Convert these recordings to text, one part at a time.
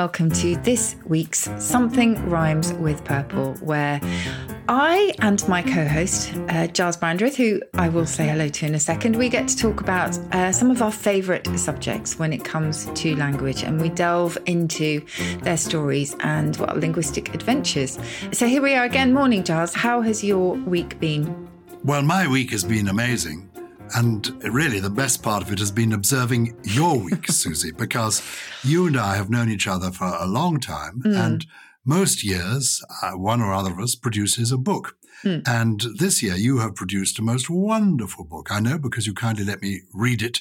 welcome to this week's Something Rhymes with Purple, where I and my co host, uh, Giles Brandreth, who I will say hello to in a second, we get to talk about uh, some of our favourite subjects when it comes to language and we delve into their stories and well, linguistic adventures. So here we are again. Morning, Giles. How has your week been? Well, my week has been amazing. And really, the best part of it has been observing your week, Susie, because you and I have known each other for a long time. Mm. And most years, uh, one or other of us produces a book. Mm. And this year, you have produced a most wonderful book. I know because you kindly let me read it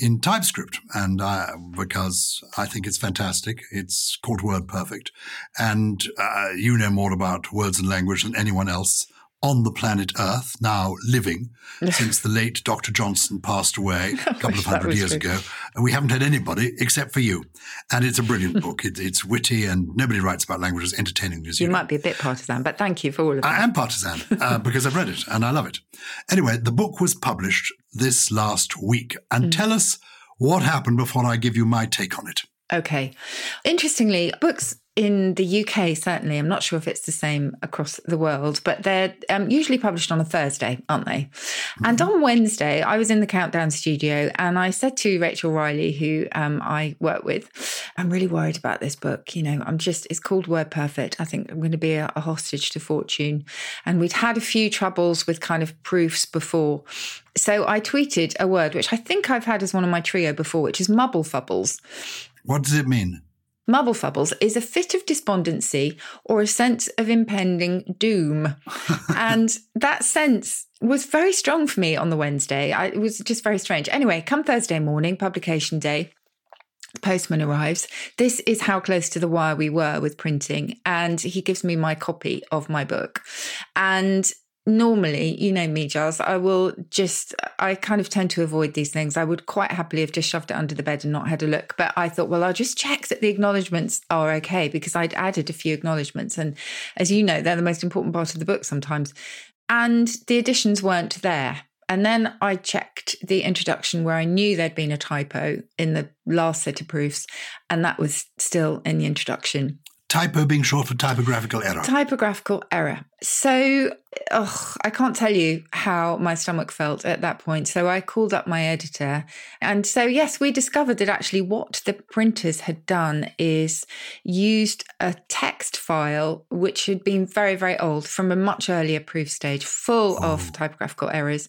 in TypeScript, and I, because I think it's fantastic. It's called Word Perfect, and uh, you know more about words and language than anyone else on the planet Earth, now living, since the late Dr. Johnson passed away a couple of hundred years true. ago. And we haven't had anybody except for you. And it's a brilliant book. It, it's witty and nobody writes about language as entertaining as you. You might be a bit partisan, but thank you for all of that. I am partisan uh, because I've read it and I love it. Anyway, the book was published this last week. And mm. tell us what happened before I give you my take on it. Okay. Interestingly, books in the UK, certainly, I'm not sure if it's the same across the world, but they're um, usually published on a Thursday, aren't they? Mm-hmm. And on Wednesday, I was in the Countdown studio and I said to Rachel Riley, who um, I work with, I'm really worried about this book. You know, I'm just, it's called Word Perfect. I think I'm going to be a, a hostage to fortune. And we'd had a few troubles with kind of proofs before. So I tweeted a word which I think I've had as one of my trio before, which is mubblefubbles. What does it mean? Mubblefubbles is a fit of despondency or a sense of impending doom. and that sense was very strong for me on the Wednesday. I, it was just very strange. Anyway, come Thursday morning, publication day, the postman arrives. This is how close to the wire we were with printing. And he gives me my copy of my book. And normally, you know me, Giles, I will just, I kind of tend to avoid these things. I would quite happily have just shoved it under the bed and not had a look. But I thought, well, I'll just check that the acknowledgements are okay because I'd added a few acknowledgements. And as you know, they're the most important part of the book sometimes. And the additions weren't there. And then I checked the introduction where I knew there'd been a typo in the last set of proofs, and that was still in the introduction. Typo being short for typographical error. Typographical error. So, oh, I can't tell you how my stomach felt at that point. So I called up my editor. And so, yes, we discovered that actually what the printers had done is used a text file, which had been very, very old from a much earlier proof stage, full oh. of hmm. typographical errors.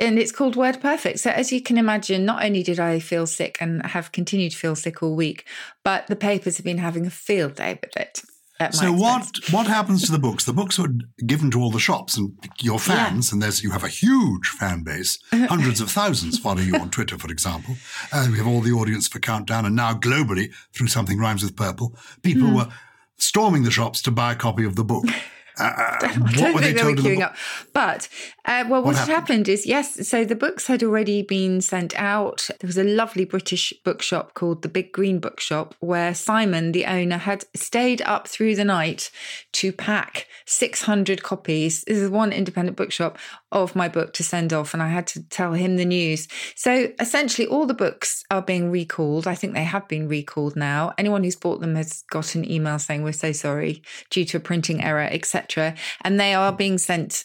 And it's called Word Perfect. So, as you can imagine, not only did I feel sick and have continued to feel sick all week, but the papers have been having a field day with it so what what happens to the books? The books were given to all the shops and your fans, yeah. and there's you have a huge fan base. Hundreds of thousands follow you on Twitter, for example. Uh, we have all the audience for Countdown, and now globally through something rhymes with purple, people mm. were storming the shops to buy a copy of the book. Uh, I don't were they, they were queuing up. But uh, well, what, what happened? happened? is yes. So the books had already been sent out. There was a lovely British bookshop called the Big Green Bookshop, where Simon, the owner, had stayed up through the night to pack 600 copies. This is one independent bookshop of my book to send off, and I had to tell him the news. So essentially, all the books are being recalled. I think they have been recalled now. Anyone who's bought them has got an email saying we're so sorry due to a printing error, etc. And they are being sent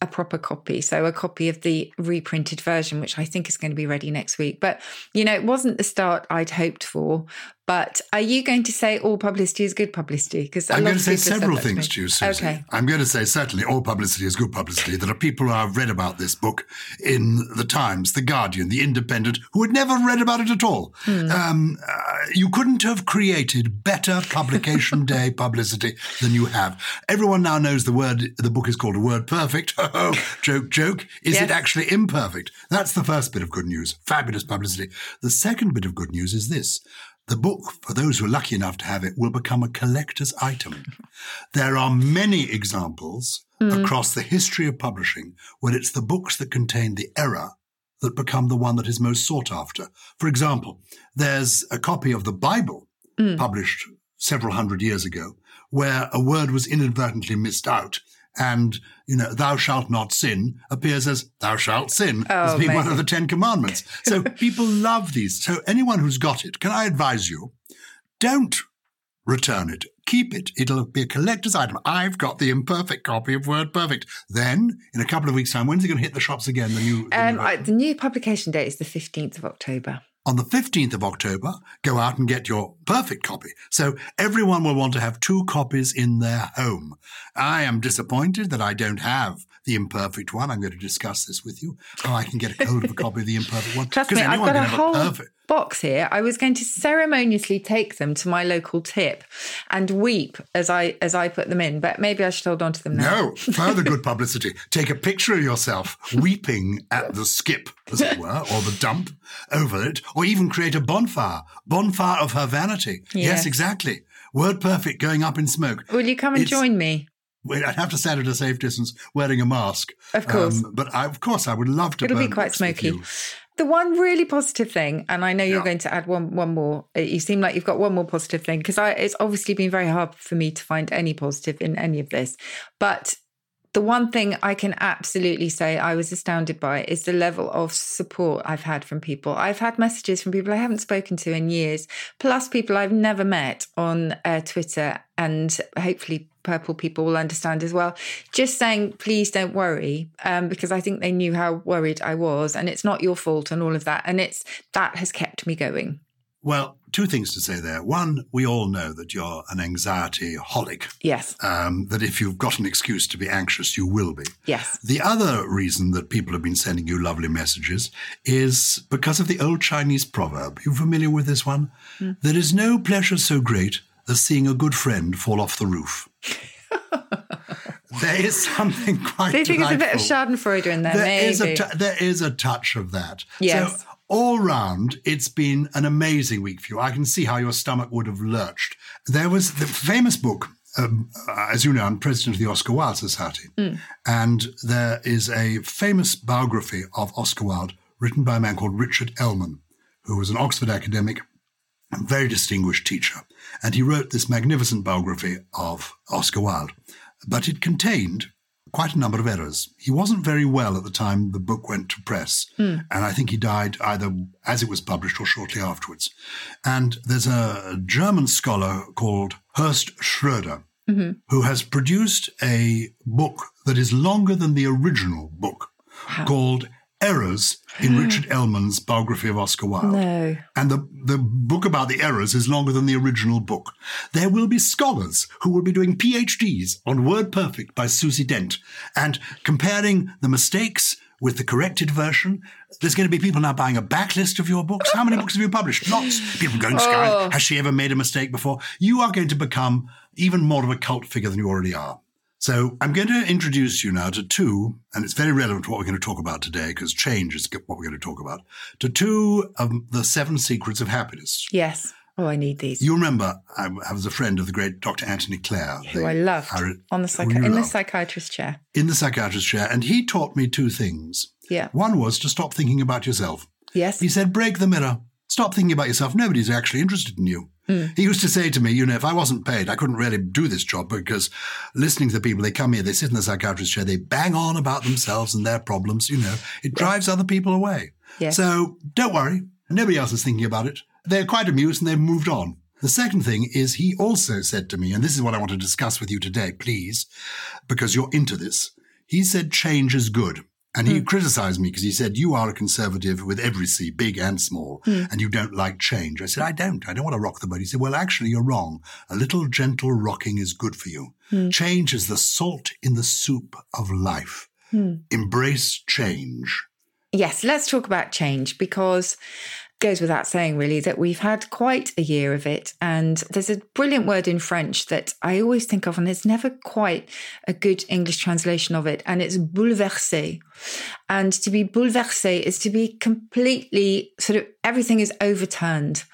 a proper copy. So a copy of the reprinted version, which I think is going to be ready next week. But, you know, it wasn't the start I'd hoped for. But are you going to say all publicity is good publicity? Because I'm going to say several things to, to you, Susie. Okay. I'm going to say certainly all publicity is good publicity. There are people who have read about this book in the Times, the Guardian, the Independent, who had never read about it at all. Hmm. Um, uh, you couldn't have created better publication day publicity than you have. Everyone now knows the word. The book is called a word perfect. Oh, joke, joke. Is yes. it actually imperfect? That's the first bit of good news. Fabulous publicity. The second bit of good news is this. The book, for those who are lucky enough to have it, will become a collector's item. There are many examples mm. across the history of publishing where it's the books that contain the error that become the one that is most sought after. For example, there's a copy of the Bible mm. published several hundred years ago where a word was inadvertently missed out and you know, thou shalt not sin appears as thou shalt sin oh, as being one of the Ten Commandments. So people love these. So anyone who's got it, can I advise you, don't return it. Keep it. It'll be a collector's item. I've got the imperfect copy of Word Perfect. Then, in a couple of weeks' time, when's it going to hit the shops again? The new, the, um, new, I, the new publication date is the 15th of October on the 15th of October, go out and get your perfect copy. So everyone will want to have two copies in their home. I am disappointed that I don't have the imperfect one. I'm going to discuss this with you. How I can get a hold of a copy of the imperfect one. Trust me, I've got a whole a box here. I was going to ceremoniously take them to my local tip and weep as I as I put them in, but maybe I should hold on to them now. No, further good publicity. Take a picture of yourself weeping at the skip, as it were, or the dump over it, or even create a bonfire, bonfire of her vanity. Yes, yes exactly. Word perfect going up in smoke. Will you come and it's, join me? I'd have to stand at a safe distance wearing a mask. Of course. Um, but I, of course, I would love to. It'll be quite smoky. The one really positive thing, and I know you're yeah. going to add one one more. Uh, you seem like you've got one more positive thing because it's obviously been very hard for me to find any positive in any of this. But the one thing I can absolutely say I was astounded by is the level of support I've had from people. I've had messages from people I haven't spoken to in years, plus people I've never met on uh, Twitter, and hopefully Purple people will understand as well. Just saying, please don't worry, um, because I think they knew how worried I was, and it's not your fault, and all of that, and it's that has kept me going. Well, two things to say there. One, we all know that you're an anxiety holic. Yes. Um, that if you've got an excuse to be anxious, you will be. Yes. The other reason that people have been sending you lovely messages is because of the old Chinese proverb. You familiar with this one? Mm. There is no pleasure so great as seeing a good friend fall off the roof. there is something quite. You think delightful. it's a bit of Schadenfreude in there? There is t- there is a touch of that. Yes. So all round, it's been an amazing week for you. I can see how your stomach would have lurched. There was the famous book, um, uh, as you know, I'm president of the Oscar Wilde Society. Mm. And there is a famous biography of Oscar Wilde written by a man called Richard Ellmann, who was an Oxford academic, a very distinguished teacher. And he wrote this magnificent biography of Oscar Wilde. But it contained quite a number of errors. He wasn't very well at the time the book went to press, mm. and I think he died either as it was published or shortly afterwards. And there's a German scholar called Horst Schroeder mm-hmm. who has produced a book that is longer than the original book wow. called errors in hmm. Richard Ellmann's biography of Oscar Wilde. No. And the, the book about the errors is longer than the original book. There will be scholars who will be doing PhDs on Word Perfect by Susie Dent and comparing the mistakes with the corrected version. There's going to be people now buying a backlist of your books. How many books have you published? Lots. People going, Sky, oh. has she ever made a mistake before? You are going to become even more of a cult figure than you already are. So I'm going to introduce you now to two, and it's very relevant to what we're going to talk about today because change is what we're going to talk about, to two of the seven secrets of happiness. Yes. Oh, I need these. You remember I, was a friend of the great Dr. Anthony Clare. Who I loved on the psychi- in the psychiatrist chair. In the psychiatrist chair. And he taught me two things. Yeah. One was to stop thinking about yourself. Yes. He said, break the mirror. Stop thinking about yourself. Nobody's actually interested in you. Mm. He used to say to me, you know, if I wasn't paid, I couldn't really do this job because listening to the people, they come here, they sit in the psychiatrist chair, they bang on about themselves and their problems, you know, it drives other people away. Yes. So don't worry. Nobody else is thinking about it. They're quite amused and they've moved on. The second thing is he also said to me, and this is what I want to discuss with you today, please, because you're into this. He said change is good. And he mm. criticized me because he said, You are a conservative with every C, big and small, mm. and you don't like change. I said, I don't. I don't want to rock the boat. He said, Well, actually, you're wrong. A little gentle rocking is good for you. Mm. Change is the salt in the soup of life. Hmm. Embrace change. Yes, let's talk about change because goes without saying, really, that we've had quite a year of it. And there's a brilliant word in French that I always think of, and there's never quite a good English translation of it. And it's bouleversé. And to be bouleversé is to be completely sort of everything is overturned,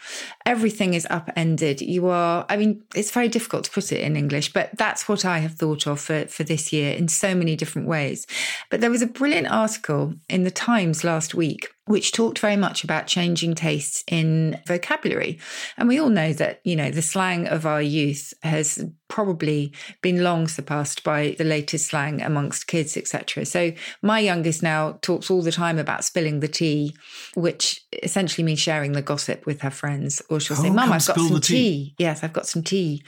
everything is upended. You are, I mean, it's very difficult to put it in English, but that's what I have thought of for, for this year in so many different ways. But there was a brilliant article in the Times last week which talked very much about changing tastes in vocabulary. And we all know that, you know, the slang of our youth has probably been long surpassed by the latest slang amongst kids, etc. So my youngest now talks all the time about spilling the tea, which essentially means sharing the gossip with her friends. Or she'll say, oh, "Mum, I've got some tea. tea. Yes, I've got some tea."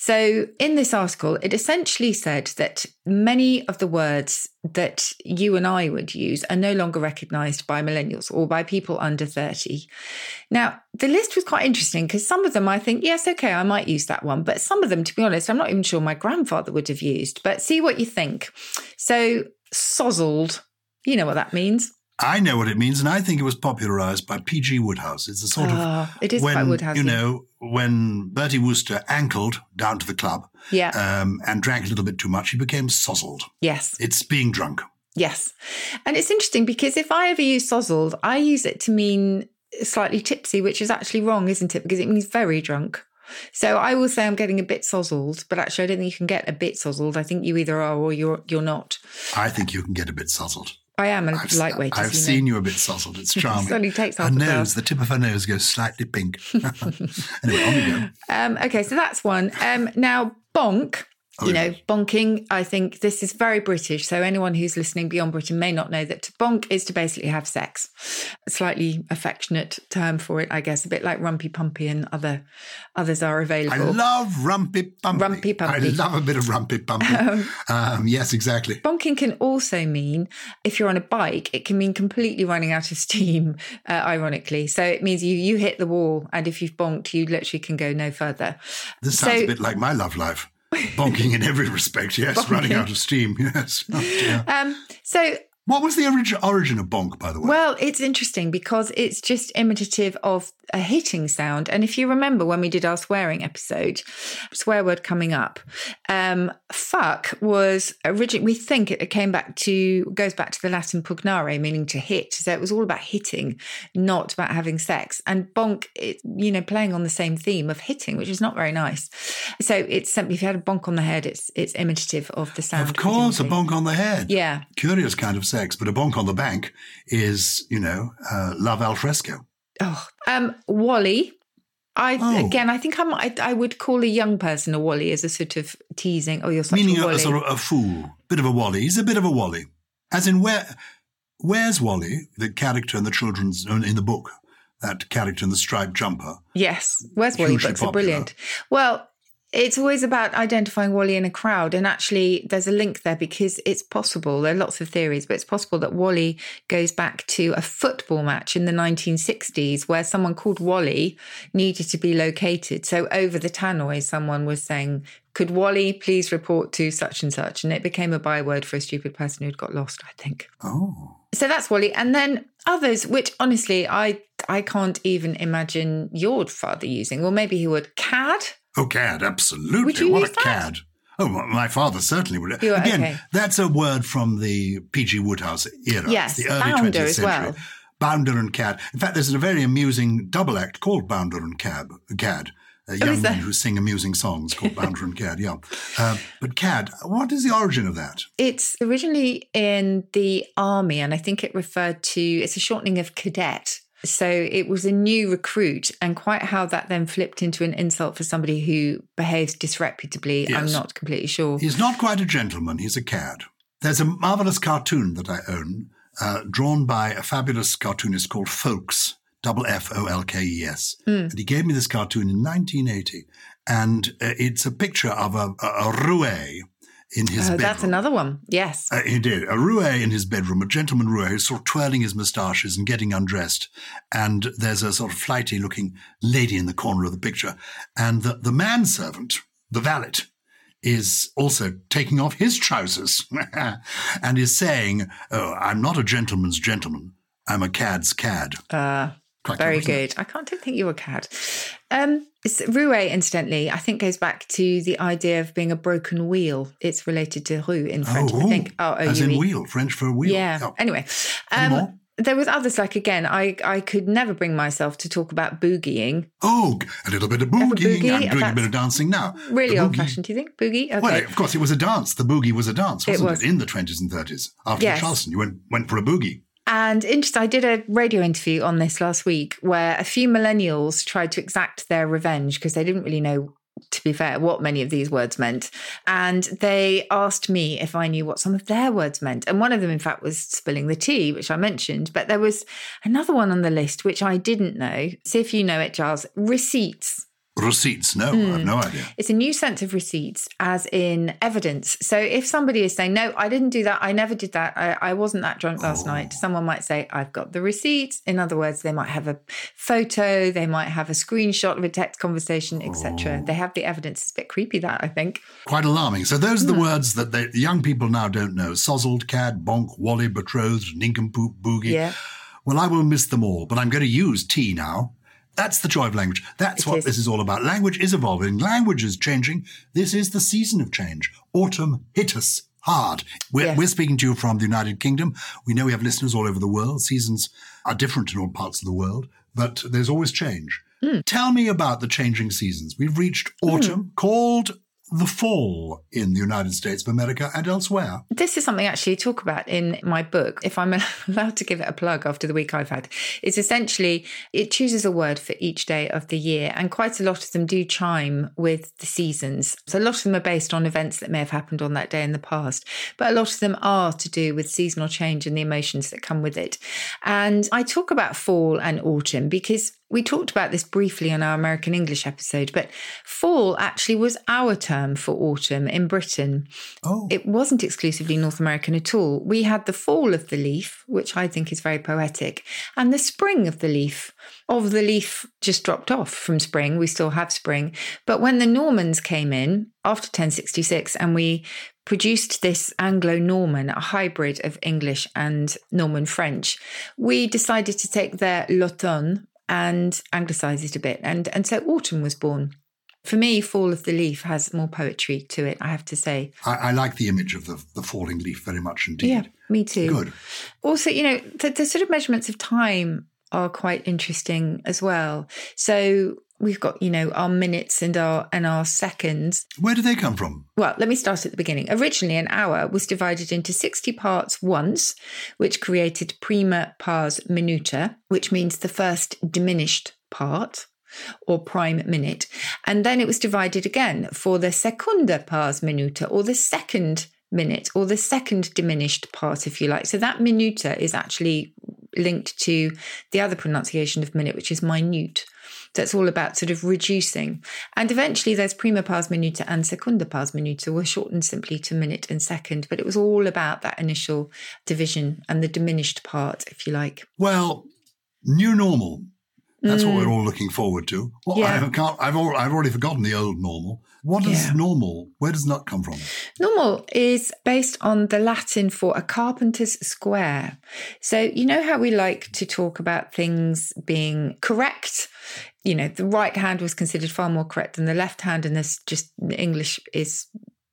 So in this article, it essentially said that many of the words that you and I would use are no longer recognised by millennials or by people under thirty. Now, the list was quite interesting because some of them I think, yes, okay, I might use that one, but some of them, to be honest, I'm not even sure my grandfather would have used. But see what you think. So, sozzled, you know what that means. I know what it means, and I think it was popularized by P.G. Wodehouse. It's a sort oh, of ah, it is when, quite Wodehouse. You know, when Bertie Wooster ankled down to the club, yeah, um, and drank a little bit too much, he became sozzled. Yes, it's being drunk. Yes, and it's interesting because if I ever use sozzled, I use it to mean slightly tipsy, which is actually wrong, isn't it? Because it means very drunk. So I will say I'm getting a bit sozzled, but actually I don't think you can get a bit sozzled. I think you either are or you're you're not. I think you can get a bit sozzled. I am a I've, lightweight. I've you seen know. you a bit sozzled. It's charming. it only takes her nose, the tip of her nose goes slightly pink. anyway, on we go. Um, okay, so that's one. Um, now, bonk Oh, you know, bonking, I think this is very British. So anyone who's listening beyond Britain may not know that to bonk is to basically have sex. A slightly affectionate term for it, I guess, a bit like rumpy pumpy and other others are available. I love rumpy pumpy. Rumpy pumpy. I love a bit of rumpy pumpy. Um, um, yes, exactly. Bonking can also mean, if you're on a bike, it can mean completely running out of steam, uh, ironically. So it means you you hit the wall, and if you've bonked, you literally can go no further. This sounds so, a bit like my love life. Bonking in every respect, yes. Bonking. Running out of steam, yes. Oh, um, so what was the origin, origin of bonk, by the way? Well, it's interesting because it's just imitative of a hitting sound. And if you remember when we did our swearing episode, swear word coming up, um, fuck was originally, we think it came back to, goes back to the Latin pugnare, meaning to hit. So it was all about hitting, not about having sex. And bonk, it, you know, playing on the same theme of hitting, which is not very nice. So it's simply, if you had a bonk on the head, it's it's imitative of the sound. Of course, a bonk on the head. Yeah. Curious kind of sex, but a bonk on the bank is, you know, uh, love al fresco. Oh, um, Wally. I oh. again, I think I might, I would call a young person a Wally as a sort of teasing. Oh, you're such meaning a, a, a sort of a fool, bit of a Wally. He's a bit of a Wally, as in where, where's Wally, the character in the children's in the book, that character in the striped jumper. Yes, where's Wally books are brilliant. Well, it's always about identifying Wally in a crowd. And actually, there's a link there because it's possible. There are lots of theories, but it's possible that Wally goes back to a football match in the 1960s where someone called Wally needed to be located. So over the tannoy, someone was saying, Could Wally please report to such and such? And it became a byword for a stupid person who'd got lost, I think. Oh. So that's Wally. And then others, which honestly, I I can't even imagine your father using, or maybe he would. Cad? Oh, cad, absolutely. what a that? cad. Oh, my father certainly would. You Again, okay. that's a word from the P.G. Wodehouse era. Yes, the early Bounder 20th as century. well. Bounder and Cad. In fact, there's a very amusing double act called Bounder and Cab, Cad. Uh, young men who sing amusing songs called Bounder and Cad, yeah. Uh, but Cad, what is the origin of that? It's originally in the army, and I think it referred to, it's a shortening of cadet. So it was a new recruit, and quite how that then flipped into an insult for somebody who behaves disreputably, yes. I'm not completely sure. He's not quite a gentleman, he's a cad. There's a marvelous cartoon that I own, uh, drawn by a fabulous cartoonist called ffolkes, double F O L K E S. Mm. And he gave me this cartoon in 1980. And uh, it's a picture of a, a, a roue in his oh, bedroom. That's another one. Yes. Uh, he did. A roue in his bedroom, a gentleman roue who's sort of twirling his moustaches and getting undressed. And there's a sort of flighty looking lady in the corner of the picture. And the, the manservant, the valet, is also taking off his trousers and is saying, Oh, I'm not a gentleman's gentleman. I'm a cad's cad. Uh, very good. I can't think you were cad. Um, roue, incidentally, I think goes back to the idea of being a broken wheel. It's related to roue in French. Oh, I think. Oh, as in wheel, French for wheel. Yeah. Oh. Anyway, um, there was others like again. I I could never bring myself to talk about boogieing. Oh, a little bit of boogieing. Boogie, I'm doing a bit of dancing now. Really old fashioned, do you think? Boogie. Okay. Well, of course, it was a dance. The boogie was a dance, wasn't it? Was. it? In the twenties and thirties, after yes. Charleston, you went went for a boogie. And interesting, I did a radio interview on this last week where a few millennials tried to exact their revenge because they didn't really know to be fair, what many of these words meant. And they asked me if I knew what some of their words meant. And one of them, in fact, was spilling the tea, which I mentioned. But there was another one on the list, which I didn't know. See if you know it, Giles. Receipts. Receipts? No, mm. I have no hmm. idea. It's a new sense of receipts, as in evidence. So if somebody is saying, No, I didn't do that, I never did that, I, I wasn't that drunk last oh. night, someone might say, I've got the receipts. In other words, they might have a photo, they might have a screenshot of a text conversation, etc. Oh. They have the evidence. It's a bit creepy, that I think. Quite alarming. So those are the mm. words that the young people now don't know sozzled, cad, bonk, wally, betrothed, nincompoop, boogie. Yeah. Well, I will miss them all, but I'm going to use tea now that's the joy of language. That's it what is. this is all about. Language is evolving. Language is changing. This is the season of change. Autumn hit us hard. We're, yes. we're, speaking to you from the United Kingdom. We know we have listeners all over the world. Seasons are different in all parts of the world, but there's always change. Mm. Tell me about the changing seasons. We've reached autumn, mm. called the fall in the United States of America and elsewhere. This is something I actually talk about in my book, if I'm allowed to give it a plug after the week I've had. It's essentially, it chooses a word for each day of the year, and quite a lot of them do chime with the seasons. So a lot of them are based on events that may have happened on that day in the past, but a lot of them are to do with seasonal change and the emotions that come with it. And I talk about fall and autumn because we talked about this briefly on our American English episode, but fall actually was our term for autumn in Britain. Oh. It wasn't exclusively North American at all. We had the fall of the leaf, which I think is very poetic, and the spring of the leaf. Of the leaf just dropped off from spring. We still have spring. But when the Normans came in after 1066 and we produced this Anglo Norman, a hybrid of English and Norman French, we decided to take their l'automne, and anglicise it a bit. And, and so autumn was born. For me, Fall of the Leaf has more poetry to it, I have to say. I, I like the image of the, the falling leaf very much indeed. Yeah, me too. Good. Also, you know, the, the sort of measurements of time are quite interesting as well. So we've got you know our minutes and our and our seconds. Where do they come from? Well let me start at the beginning. Originally an hour was divided into 60 parts once which created prima pars minuta which means the first diminished part or prime minute. And then it was divided again for the secunda pars minuta or the second minute or the second diminished part if you like. So that minuta is actually linked to the other pronunciation of minute which is minute that's all about sort of reducing. And eventually there's prima pars minuta and secunda pars minuta were shortened simply to minute and second, but it was all about that initial division and the diminished part, if you like. Well, new normal. That's mm. what we're all looking forward to. Well, yeah. I can't, I've, I've already forgotten the old normal. What is yeah. normal? Where does that come from? Normal is based on the Latin for a carpenter's square. So, you know how we like to talk about things being correct? You know, the right hand was considered far more correct than the left hand, and this just English is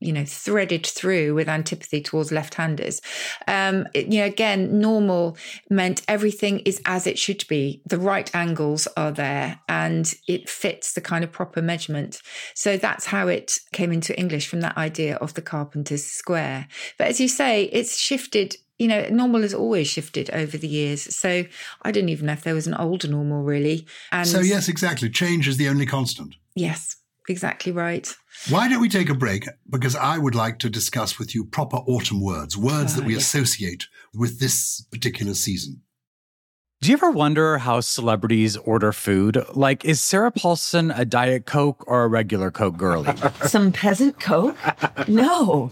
you know threaded through with antipathy towards left-handers. Um it, you know again normal meant everything is as it should be. The right angles are there and it fits the kind of proper measurement. So that's how it came into english from that idea of the carpenter's square. But as you say it's shifted you know, normal has always shifted over the years. So I don't even know if there was an older normal, really. And so, yes, exactly. Change is the only constant. Yes exactly right. Why don't we take a break? Because I would like to discuss with you proper autumn words, words uh, that we yeah. associate with this particular season. Do you ever wonder how celebrities order food? Like, is Sarah Paulson a Diet Coke or a regular Coke girlie? Some peasant Coke? No.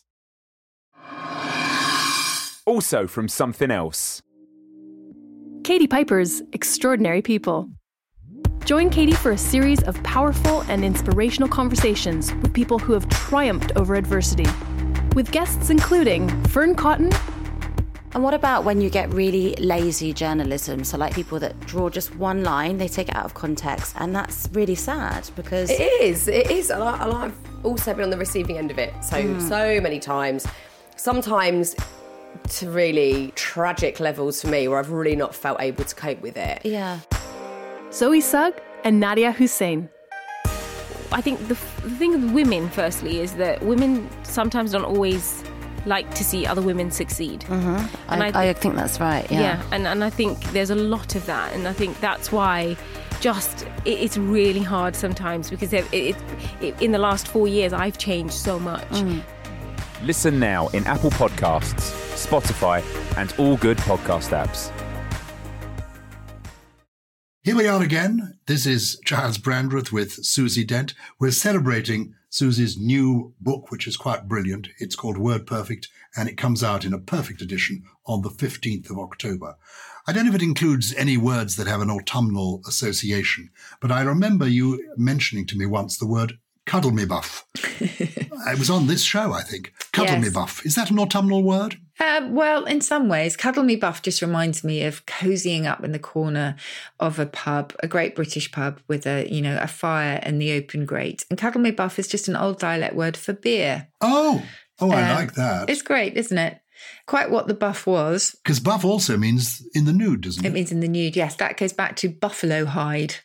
also from something else. Katie Piper's Extraordinary People. Join Katie for a series of powerful and inspirational conversations with people who have triumphed over adversity, with guests including Fearne Cotton. And what about when you get really lazy journalism? So, like people that draw just one line, they take it out of context, and that's really sad because it is. It is. A lot. A lot of also been on the receiving end of it so mm. so many times. Sometimes to really tragic levels for me where I've really not felt able to cope with it. Yeah. Zoe Sugg and Nadiya Hussain. I think the, the thing with women, firstly, is that women sometimes don't always like to see other women succeed. Mm-hmm. I, I, th- I, think that's right. Yeah. yeah, and, and I think there's a lot of that. And I think that's why just it, it's really hard sometimes because it, it, in the last four years, I've changed so much. Mm. Listen now in Apple Podcasts, Spotify, and all good podcast apps. Here we are again. This is Charles Brandreth with Susie Dent. We're celebrating Susie's new book, which is quite brilliant. It's called Word Perfect, and it comes out in a perfect edition on the 15th of October. I don't know if it includes any words that have an autumnal association, but I remember you mentioning to me once the word cuddle me buff. it was on this show, I think. Cuddle yes. me buff. Is that an autumnal word? Uh, well, in some ways, cuddle me buff just reminds me of cozying up in the corner of a pub, a great British pub with a you know a fire and the open grate. And cuddle me buff is just an old dialect word for beer. Oh, oh, I uh, like that. It's great, isn't it? Quite what the buff was. Because buff also means in the nude, doesn't it? It means in the nude. Yes, that goes back to buffalo hide.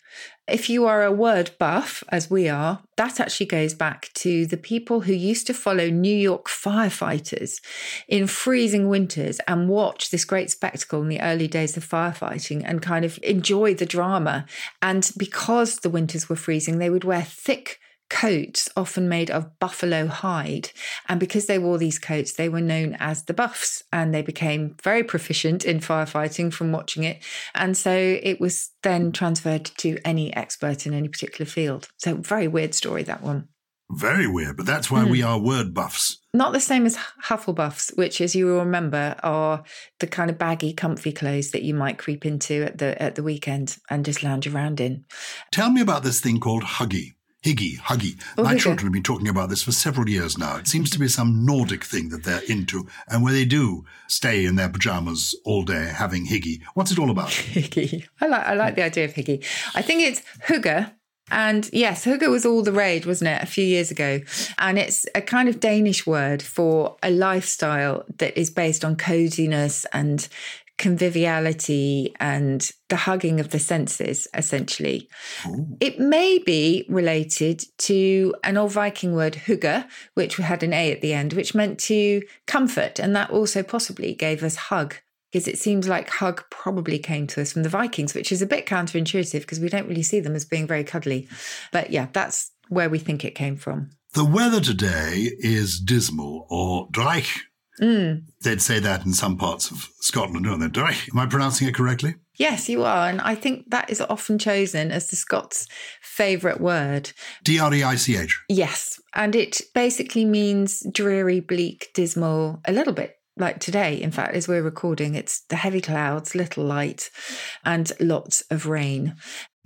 If you are a word buff, as we are, that actually goes back to the people who used to follow New York firefighters in freezing winters and watch this great spectacle in the early days of firefighting and kind of enjoy the drama. And because the winters were freezing, they would wear thick coats often made of buffalo hide. And because they wore these coats, they were known as the Buffs and they became very proficient in firefighting from watching it. And so it was then transferred to any expert in any particular field. So, very weird story, that one. Very weird, but that's why mm. we are word buffs. Not the same as hufflebuffs, which, as you will remember, are the kind of baggy, comfy clothes that you might creep into at the at the weekend and just lounge around in. Tell me about this thing called Huggy. Higgy, Huggy. Oh, My children have been talking about this for several years now. It seems to be some Nordic thing that they're into, and where they do stay in their pajamas all day having Higgy. What's it all about? Higgy. I like, I like the idea of Higgy. I think it's Hygge. And yes, Hygge was all the rage, wasn't it, a few years ago? And it's a kind of Danish word for a lifestyle that is based on coziness and conviviality and the hugging of the senses, essentially. Ooh. It may be related to an old Viking word, hugga, which had an A at the end, which meant to comfort. And that also possibly gave us hug. Because it seems like hug probably came to us from the Vikings, which is a bit counterintuitive because we don't really see them as being very cuddly. But yeah, that's where we think it came from. The weather today is dismal or dreich Mm. They'd say that in some parts of Scotland, don't they? Am I pronouncing it correctly? Yes, you are. And I think that is often chosen as the Scots' favourite word. D R E I C H. Yes. And it basically means dreary, bleak, dismal, a little bit like today, in fact, as we're recording, it's the heavy clouds, little light, and lots of rain.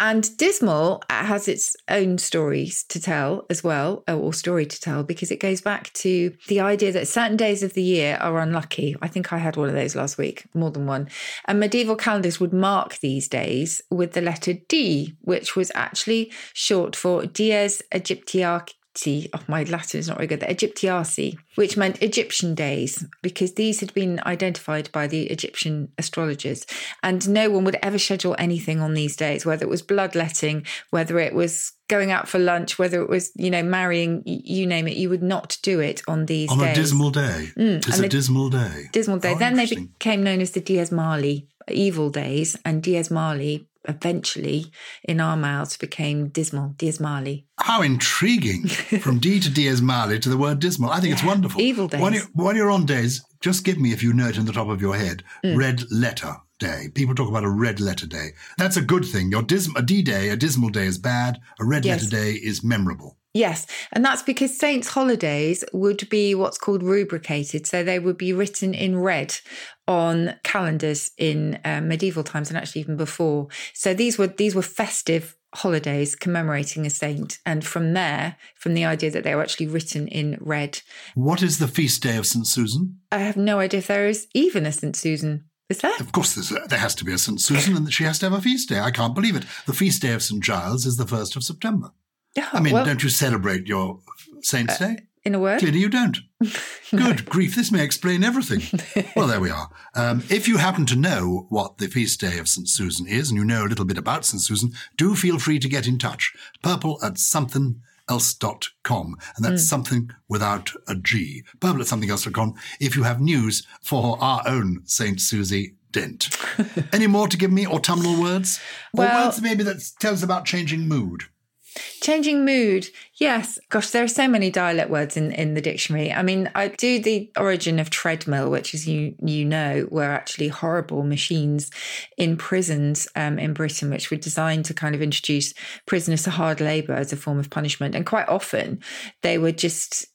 And Dismal has its own stories to tell as well, or story to tell, because it goes back to the idea that certain days of the year are unlucky. I think I had one of those last week, more than one. And medieval calendars would mark these days with the letter D, which was actually short for Dies Aegyptiaci oh, my Latin is not very good, the Aegyptiaci, which meant Egyptian days, because these had been identified by the Egyptian astrologers. And no one would ever schedule anything on these days, whether it was bloodletting, whether it was going out for lunch, whether it was, you know, marrying, you name it, you would not do it on these on days. a dismal day. Mm, it's a dismal day. Dismal day. Oh, then they became known as the Dies Mali, evil days, and Dies Mali eventually in our mouths became dismal, Dies Mali. How intriguing. From D to Dies Mali to the word dismal. I think yeah, it's wonderful. Evil days. When, you, when you're on days, just give me, if you know it in the top of your head, mm. red letter day. People talk about a red letter day. That's a good thing. Your dism- a D day, a dismal day is bad. A red yes. letter day is memorable. Yes, and that's because saints' holidays would be what's called rubricated. So they would be written in red on calendars in uh, medieval times and actually even before. So these were these were festive holidays commemorating a saint, and from there, from the idea that they were actually written in red. What is the feast day of St Susan? I have no idea if there is even a St Susan. Is there? Of course, there has to be a St Susan, and that she has to have a feast day. I can't believe it. The feast day of St Giles is the first of September. Yeah, I mean, well, don't you celebrate your Saints Day? Uh, in a word? Clearly, you don't. Good grief, this may explain everything. well, there we are. Um, if you happen to know what the feast day of St. Susan is and you know a little bit about St. Susan, do feel free to get in touch. Purple at something else.com. And that's mm. something without a G. Purple at something else.com if you have news for our own St. Susie Dent. Any more to give me autumnal words? Well, or words maybe that tell us about changing mood? Changing mood. Yes. Gosh, there are so many dialect words in, in the dictionary. I mean, I do the origin of treadmill, which, as you you know, were actually horrible machines in prisons um, in Britain, which were designed to kind of introduce prisoners to hard labour as a form of punishment. And quite often they were just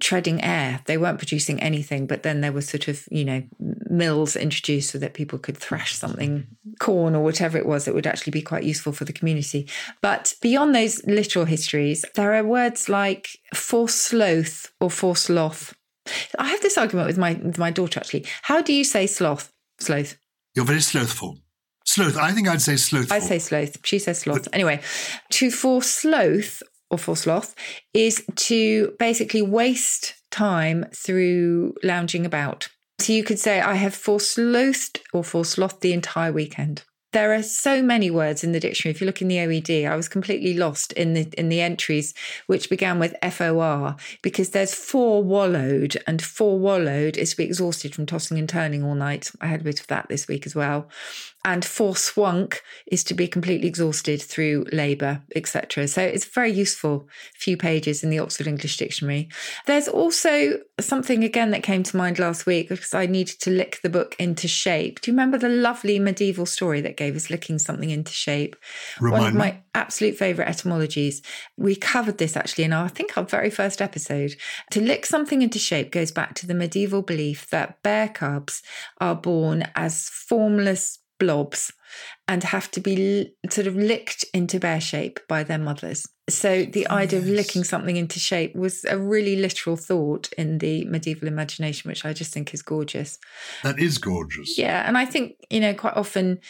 treading air. They weren't producing anything, but then there were sort of, you know, mills introduced so that people could thrash something, corn or whatever it was that would actually be quite useful for the community. But beyond those literal histories, there are words like forsloth or forsloth. I have this argument with my with my daughter actually. How do you say sloth? Sloth. You're very slothful. Sloth. I think I'd say sloth. I say sloth. She says sloth. But, anyway, to forsloth or forsloth is to basically waste time through lounging about. So you could say, I have forsloathed or forslothed the entire weekend. There are so many words in the dictionary. If you look in the OED, I was completely lost in the in the entries, which began with FOR, because there's forwallowed, and forwallowed is to be exhausted from tossing and turning all night. I had a bit of that this week as well and forswunk is to be completely exhausted through labour, etc. So it's a very useful few pages in the Oxford English Dictionary. There's also something again that came to mind last week because I needed to lick the book into shape. Do you remember the lovely medieval story that gave us licking something into shape? Remind One of my absolute favourite etymologies. We covered this actually in our, I think, our very first episode. To lick something into shape goes back to the medieval belief that bear cubs are born as formless blobs and have to be sort of licked into bear shape by their mothers. So the oh, idea of licking something into shape was a really literal thought in the medieval imagination, which I just think is gorgeous. That is gorgeous. Yeah. And I think, you know, quite often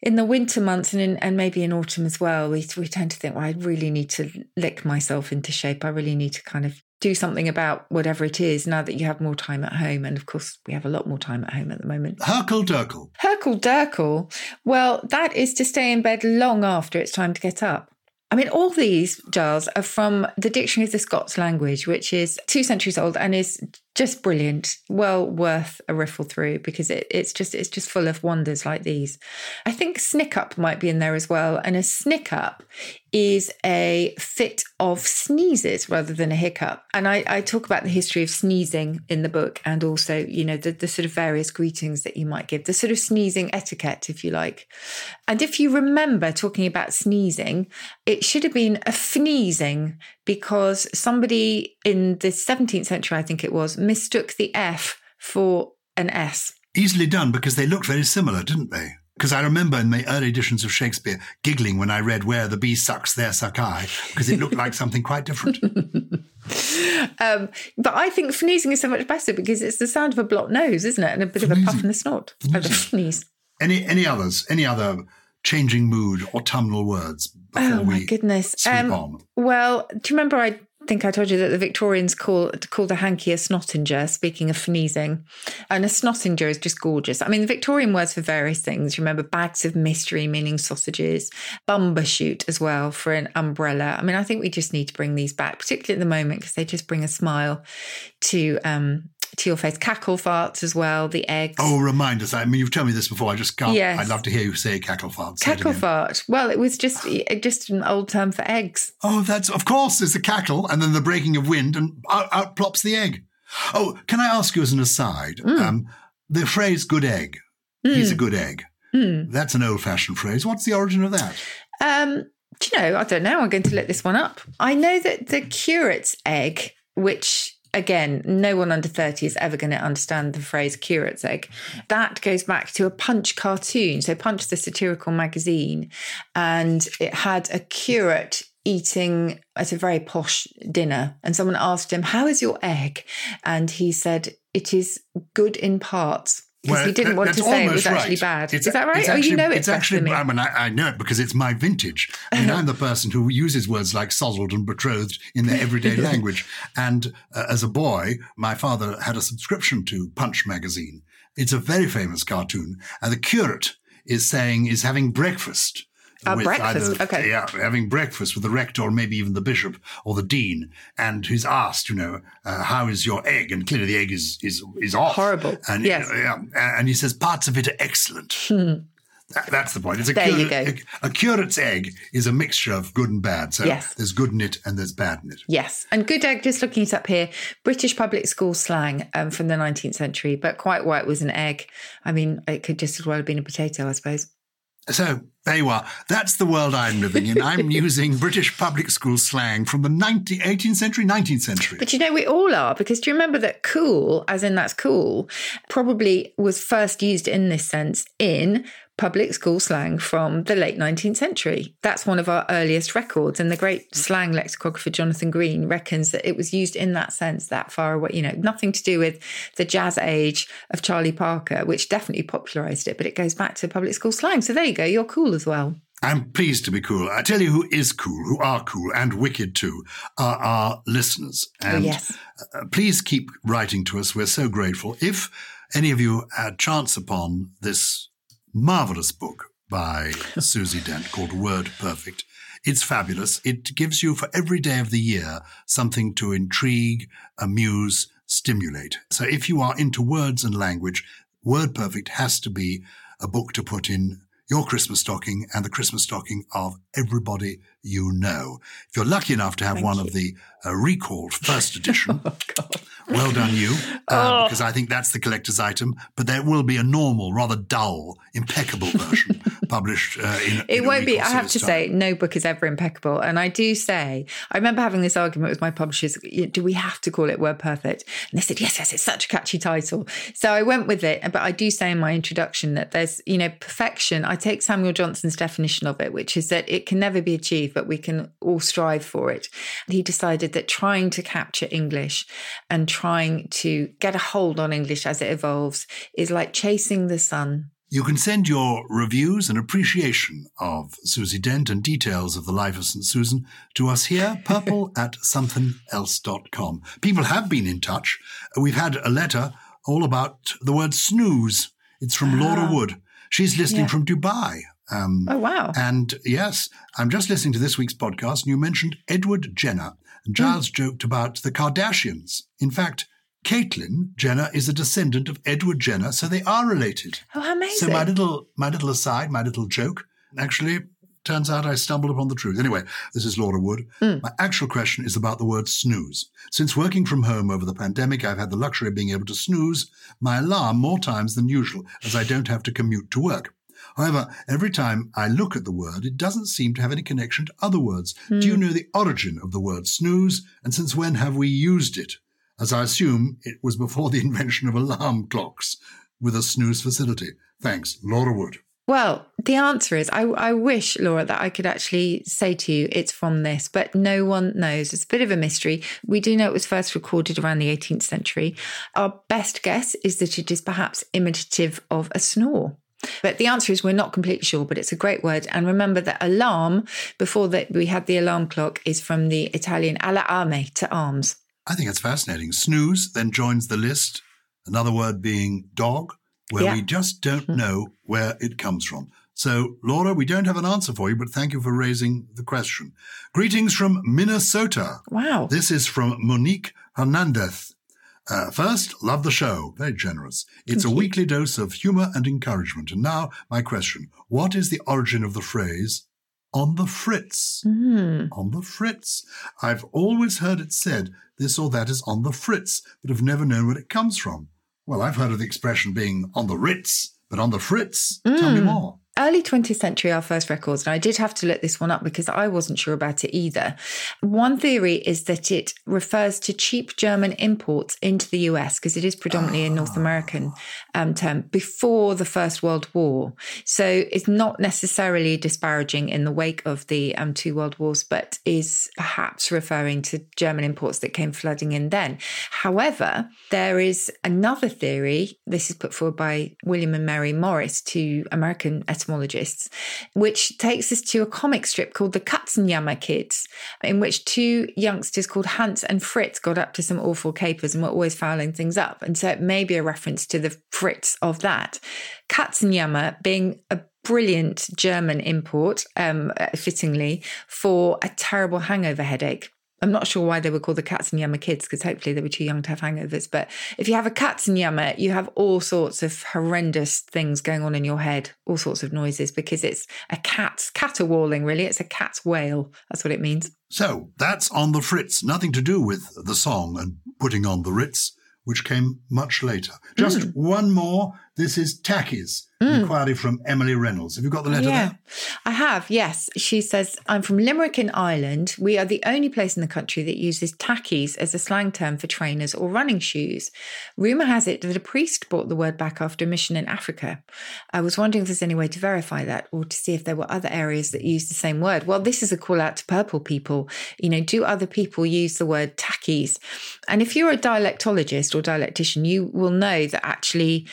in the winter months and in, and maybe in autumn as well, we we tend to think, well, I really need to lick myself into shape. I really need to kind of do something about whatever it is now that you have more time at home. And of course, we have a lot more time at home at the moment. hurkle-durkle. Herkel Durkel. Well, that is to stay in bed long after it's time to get up. I mean, all these, Giles, are from the Dictionary of the Scots Language, which is two centuries old and is just brilliant. Well worth a riffle through because it, it's just it's just full of wonders like these. I think snickup might be in there as well. And a snickup is a fit of sneezes rather than a hiccup. And I, I, talk about the history of sneezing in the book and also, you know, the, the sort of various greetings that you might give, the sort of sneezing etiquette, if you like. And if you remember talking about sneezing, it should have been a fneezing because somebody in the 17th century, I think it was, mistook the F for an S. Easily done because they looked very similar, didn't they? Because I remember in my early editions of Shakespeare giggling when I read Where the Bee Sucks, There Suck I, because it looked like something quite different. um, but I think sneezing is so much better because it's the sound of a blocked nose, isn't it? And a bit of a puff in the snot. a sneeze. Any, any others? Any other changing mood, autumnal words? oh my goodness! Um, well, do you remember I think I told you that the Victorians call call the hanky a snottinger, speaking of sneezing. And a snottinger is just gorgeous. I mean, the Victorian words for various things. Remember bags of mystery, meaning sausages, bumbershoot as well for an umbrella. I mean, I think we just need to bring these back, particularly at the moment, because they just bring a smile to um, to your face. Cackle farts as well, the eggs. Oh, remind us. I mean, you've told me this before. I just can't. Yes. I'd love to hear you say cackle farts. Cackle fart. Well, it was just just an old term for eggs. Oh, that's of course. It's the cackle and then the breaking of wind, and out, out plops the egg. Oh, can I ask you as an aside? Mm. Um, the phrase "good egg." Mm. He's a good egg. Mm. That's an old-fashioned phrase. What's the origin of that? Um, do you know? I don't know. I'm going to look this one up. I know that the curate's egg, which again, no one under 30 is ever going to understand the phrase curate's egg. That goes back to a Punch cartoon. So, Punch, the satirical magazine, and it had a curate eating at a very posh dinner. And someone asked him, How is your egg? And he said, It is good in parts Because well, he didn't that, want to say it was right. actually bad. It's, Is that right? Actually, oh, you know it. It's actually. I mean, I, I, know it because it's my vintage. I mean, I'm the person who uses words like sozzled and betrothed in their everyday language. And uh, as a boy, my father had a subscription to Punch magazine. It's a very famous cartoon, and the curate is saying is having breakfast uh, breakfast. Either, okay. Yeah, having breakfast with the rector or maybe even the bishop or the dean, and who's asked, you know, uh, how is your egg? And clearly the egg is is is off. Horrible. And yes. yeah, and he says parts of it are excellent. Hmm. That, that's the point. It's a, there curate, you go. A, a, curate's egg is a mixture of good and bad. So yes. there's good in it and there's bad in it. Yes. And good egg, just looking it up here, British public school slang um, from the 19th century, but quite white was an egg. I mean, it could just as well have been a potato, I suppose. So there you are. That's the world I'm living in. I'm using British public school slang from the 19th, 18th century, 19th century. But you know, we all are, because do you remember that cool, as in that's cool, probably was first used in this sense in public school slang from the late 19th century. That's one of our earliest records. And the great slang lexicographer Jonathon Green reckons that it was used in that sense that far away, you know, nothing to do with the jazz age of Charlie Parker, which definitely popularized it, but it goes back to public school slang. So there you go, you're cool as well. I'm pleased to be cool. I tell you who is cool, who are cool and wicked too, are our listeners. Oh, and oh, yes. Uh, please keep writing to us. We're so grateful. If any of you had chance upon this marvelous book by Susie Dent called Word Perfect. It's fabulous. It gives you for every day of the year something to intrigue, amuse, stimulate. So if you are into words and language, Word Perfect has to be a book to put in your Christmas stocking and the Christmas stocking of everybody you know. If you're lucky enough to have Thank one you. of the uh, recalled first edition, oh, well done you, uh, oh. because I think that's the collector's item. But there will be a normal, rather dull, impeccable version published uh, in. It in won't be. I have to time. say, no book is ever impeccable, and I do say. I remember having this argument with my publishers. Do we have to call it Word Perfect? And they said, yes, yes, it's such a catchy title. So I went with it. But I do say in my introduction that there's, you know, perfection. I take Samuel Johnson's definition of it, which is that it can never be achieved, but we can all strive for it. He decided that trying to capture English and trying to get a hold on English as it evolves is like chasing the sun. You can send your reviews and appreciation of Susie Dent and details of the life of St. Susan to us here, purple at somethingelse.com. People have been in touch. We've had a letter all about the word snooze. It's from Laura ah. Wood. She's listening yeah. from Dubai. Um, oh, wow. And yes, I'm just listening to this week's podcast, and you mentioned Edward Jenner. And Gyles mm. joked about the Kardashians. In fact, Caitlyn Jenner is a descendant of Edward Jenner, so they are related. Oh, amazing! So my little, my little aside, my little joke, actually turns out I stumbled upon the truth. Anyway, this is Laura Wood. Mm. My actual question is about the word snooze. Since working from home over the pandemic, I've had the luxury of being able to snooze my alarm more times than usual, as I don't have to commute to work. However, every time I look at the word, it doesn't seem to have any connection to other words. Mm. Do you hmm. know the origin of the word snooze, and since when have we used it? As I assume it was before the invention of alarm clocks with a snooze facility. Thanks, Laura Wood. Well, the answer is I, I, wish, Laura, that I could actually say to you it's from this, but no one knows. It's a bit of a mystery. We do know it was first recorded around the 18th century. Our best guess is that it is perhaps imitative of a snore. But the answer is we're not completely sure, but it's a great word. And remember that alarm, before that we had the alarm clock, is from the Italian alla arme, to arms. I think it's fascinating. Snooze then joins the list, another word being dog, where yeah. we just don't hmm. know where it comes from. So, Laura, we don't have an answer for you, but thank you for raising the question. Greetings from Minnesota. Wow. This is from Monique Hernandez. Uh, first, love the show. Very generous. It's a weekly dose of humor and encouragement. And now, my question What is the origin of the phrase, on the fritz? Mm. On the fritz. I've always heard it said this or that is on the fritz, but have never known where it comes from. Well, I've heard of the expression being on the ritz, but on the fritz, mm. tell me hmm. more. Early 20th century, our first records, and I did have to look this one up because I wasn't sure about it either. One theory is that it refers to cheap German imports into the US because it is predominantly a North American um, term before the First World War. So it's not necessarily disparaging in the wake of the um, two world wars, but is perhaps referring to German imports that came flooding in then. However, there is another theory. This is put forward by William and Mary Morris, two American which takes us to a comic strip called The Katzenjammer Kids, in which two youngsters called Hans and Fritz got up to some awful capers and were always fouling things up. And so it may be a reference to the Fritz of that. Katzenjammer being a brilliant German import, um, fittingly, for a terrible hangover headache. I'm not sure why they were called the Katzenjammer kids because hopefully they were too young to have hangovers. But if you have a Katzenjammer, you have all sorts of horrendous things going on in your head, all sorts of noises because it's a cat's caterwauling, really. It's a cat's wail. That's what it means. So that's on the Fritz. Nothing to do with the song and putting on the Ritz, which came much later. Just mm. one more. This is Tackies. Mm. Inquiry from Emily Reynolds. Have you got the letter yeah, there? I have, yes. She says, I'm from Limerick in Ireland. We are the only place in the country that uses tackies as a slang term for trainers or running shoes. Rumour has it that a priest brought the word back after a mission in Africa. I was wondering if there's any way to verify that or to see if there were other areas that use the same word. Well, this is a call out to purple people. You know, do other people use the word tackies? And if you're a dialectologist or dialectician, you will know that actually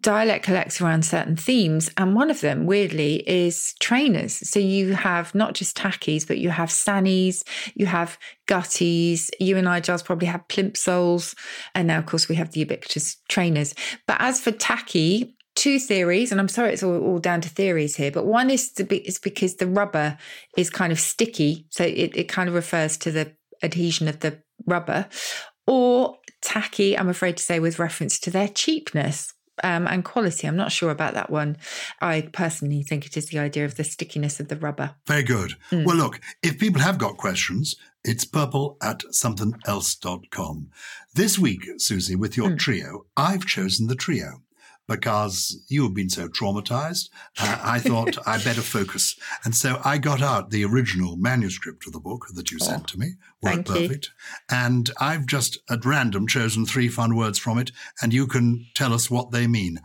dialect collects around certain themes. And one of them, weirdly, is trainers. So you have not just tackies, but you have sannies, you have gutties. You and I, Gyles, probably have plimsolls. And now, of course, we have the ubiquitous trainers. But as for tacky, two theories, and I'm sorry it's all, all, down to theories here, but one is to be, is because the rubber is kind of sticky. So it, it kind of refers to the adhesion of the rubber. Or tacky, I'm afraid to say, with reference to their cheapness um, and quality. I'm not sure about that one. I personally think it is the idea of the stickiness of the rubber. Very good. Mm. Well, look, if people have got questions, it's purple at somethingelse.com. This week, Susie, with your mm. trio, I've chosen the trio because you have been so traumatized. Uh, I thought I better focus. And so I got out the original manuscript of the book that you oh, sent to me. Worked perfect. You. And I've just at random chosen three fun words from it, and you can tell us what they mean.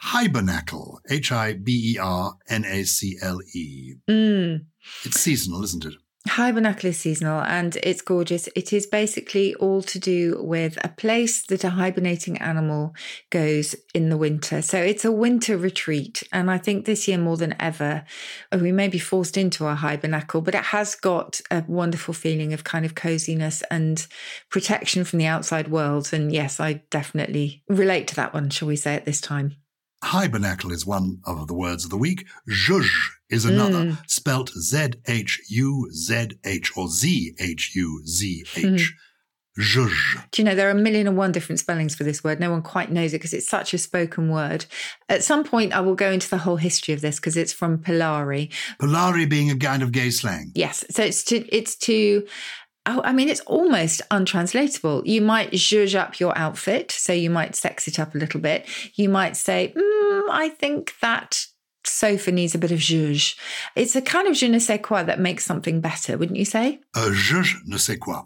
Hibernacle, H I B E R N A C L E. Mm. It's seasonal, isn't it? Hibernacle is seasonal and it's gorgeous. It is basically all to do with a place that a hibernating animal goes in the winter. So it's a winter retreat. And I think this year more than ever, oh, we may be forced into our hibernacle, but it has got a wonderful feeling of kind of coziness and protection from the outside world. And yes, I definitely relate to that one, shall we say, at this time. Hibernacle is one of the words of the week. Zhuzh is another, mm. spelt Z H U Z H or Z H U Z H. Zhuzh. Do you know there are a million and one different spellings for this word? No one quite knows it because it's such a spoken word. At some point, I will go into the whole history of this because it's from Polari. Polari being a kind of gay slang. Yes, so it's to it's to Oh, I mean, it's almost untranslatable. You might zhuzh up your outfit, so you might sex it up a little bit. You might say, mm, I think that sofa needs a bit of zhuzh. It's a kind of je ne sais quoi that makes something better, wouldn't you say? A zhuzh ne sais quoi.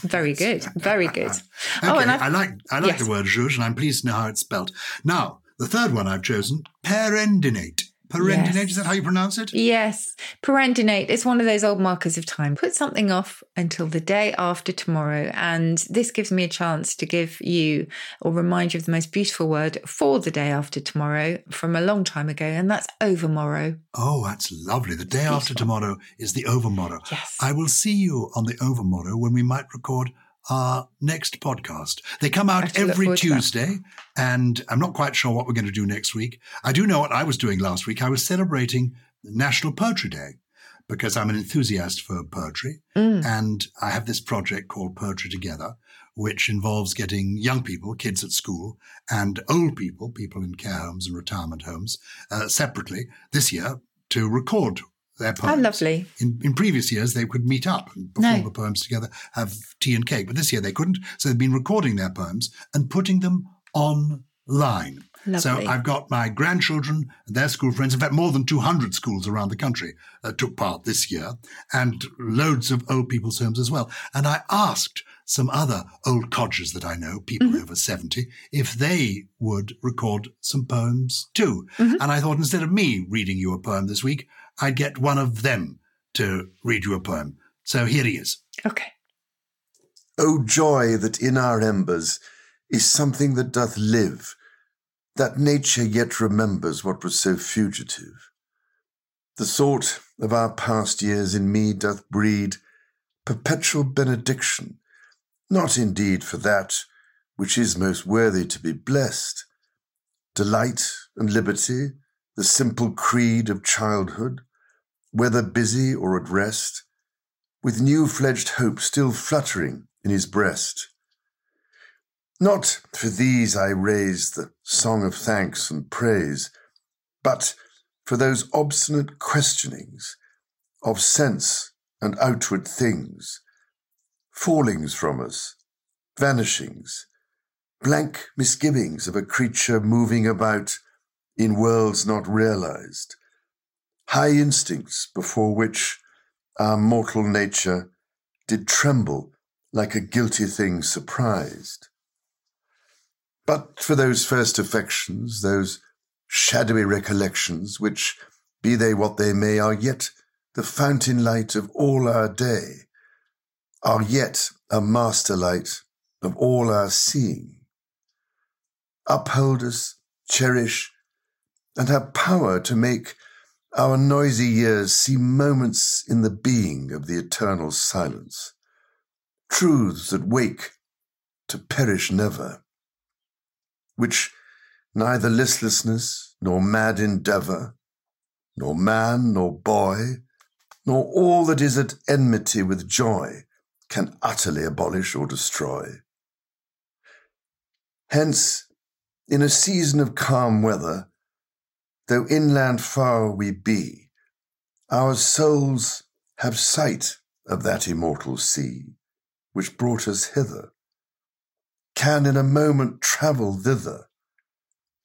Very good. Very good. okay, oh, and i like I like yes. the word zhuzh, and I'm pleased to know how it's spelled. Now, the third one I've chosen, perendinate. Perendinate, yes. is that how you pronounce it? Yes. Perendinate. It's one of those old markers of time. Put something off until the day after tomorrow. And this gives me a chance to give you or remind you of the most beautiful word for the day after tomorrow from a long time ago, and that's overmorrow. Oh, that's lovely. The day after tomorrow is the overmorrow. Yes. I will see you on the overmorrow when we might record our next podcast. They come out every Tuesday, and I'm not quite sure what we're going to do next week. I do know what I was doing last week. I was celebrating National Poetry Day because I'm an enthusiast for poetry, mm. and I have this project called Poetry Together, which involves getting young people, kids at school, and old people, people in care homes and retirement homes, uh, separately this year to record their poems. Oh, lovely. In, in previous years, they could meet up and perform no. the poems together, have tea and cake. But this year they couldn't. So they've been recording their poems and putting them online. Lovely. So I've got my grandchildren and their school friends. In fact, more than 200 schools around the country uh, took part this year and loads of old people's homes as well. And I asked some other old codgers that I know, people mm-hmm. over 70, if they would record some poems too. Mm-hmm. And I thought instead of me reading you a poem this week, I'd get one of them to read you a poem. So here he is. Okay. O joy that in our embers is something that doth live, that nature yet remembers what was so fugitive. The thought of our past years in me doth breed perpetual benediction not indeed for that which is most worthy to be blessed. Delight and liberty, the simple creed of childhood, whether busy or at rest, with new fledged hope still fluttering in his breast. Not for these I raise the song of thanks and praise, but for those obstinate questionings of sense and outward things, fallings from us, vanishings, blank misgivings of a creature moving about in worlds not realized, high instincts before which our mortal nature did tremble like a guilty thing surprised. But for those first affections, those shadowy recollections, which, be they what they may, are yet the fountain light of all our day, are yet a master light of all our seeing. Uphold us, cherish, and have power to make our noisy years seem moments in the being of the eternal silence, truths that wake to perish never, which neither listlessness nor mad endeavor, nor man nor boy, nor all that is at enmity with joy can utterly abolish or destroy. Hence, in a season of calm weather, though inland far we be, our souls have sight of that immortal sea which brought us hither, can in a moment travel thither,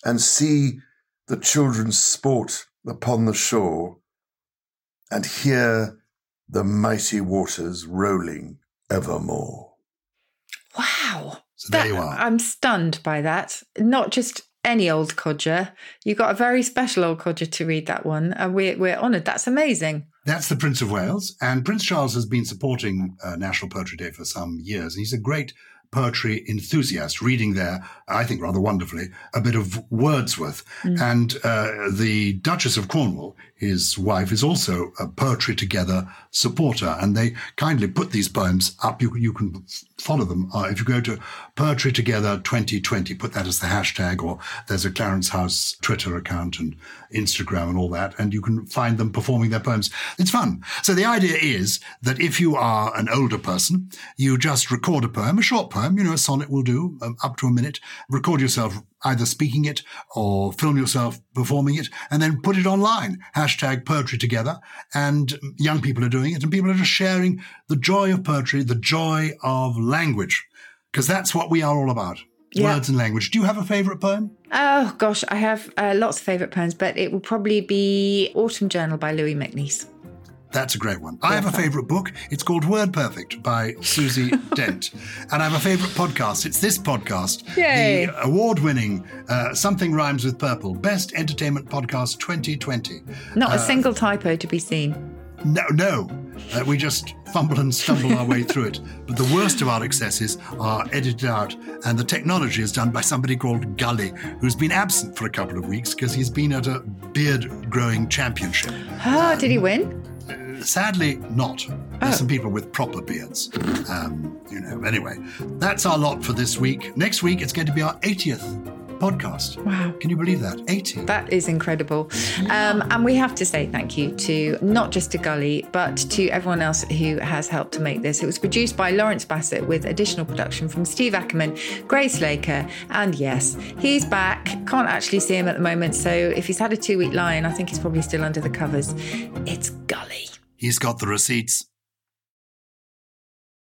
and see the children's sport upon the shore, and hear the mighty waters rolling evermore. Wow. So there that, you are. I'm stunned by that. Not just any old codger. You got a very special old codger to read that one, and we're, we're honoured. That's amazing. That's the Prince of Wales. And Prince Charles has been supporting uh, National Poetry Day for some years. And he's a great poetry enthusiast, reading there, I think rather wonderfully, a bit of Wordsworth. Mm. And uh, the Duchess of Cornwall, his wife, is also a Poetry Together supporter. And they kindly put these poems up. You, you can follow them. Uh, if you go to Poetry Together 2020, put that as the hashtag, or there's a Clarence House Twitter account and Instagram and all that, and you can find them performing their poems. It's fun. So the idea is that if you are an older person, you just record a poem, a short poem, you know, a sonnet will do, um, up to a minute. Record yourself either speaking it or film yourself performing it and then put it online. Hashtag poetry together. And young people are doing it and people are just sharing the joy of poetry, the joy of language, because that's what we are all about. Yeah. Words and language. Do you have a favourite poem? Oh, gosh, I have uh, lots of favourite poems, but it will probably be Autumn Journal by Louis MacNeice. That's a great one. I have a favourite book. It's called Word Perfect by Susie Dent. And I have a favourite podcast. It's this podcast. Yay. The award winning uh, Something Rhymes with Purple Best Entertainment Podcast 2020. Not uh, a single typo to be seen. No, no. Uh, we just fumble and stumble our way through it. But the worst of our excesses are edited out, and the technology is done by somebody called Gully, who's been absent for a couple of weeks because he's been at a beard growing championship. Oh, um, did he win? Sadly, not. There's oh. some people with proper beards. Um, you know, anyway, that's our lot for this week. Next week, it's going to be our 80th podcast. Wow. Can you believe that? 80. That is incredible. Um, and we have to say thank you to not just to Gully, but to everyone else who has helped to make this. It was produced by Lawrence Bassett with additional production from Steve Ackerman, Grace Laker, and yes, he's back. Can't actually see him at the moment. So if he's had a two week line, I think he's probably still under the covers. It's Gully. He's got the receipts.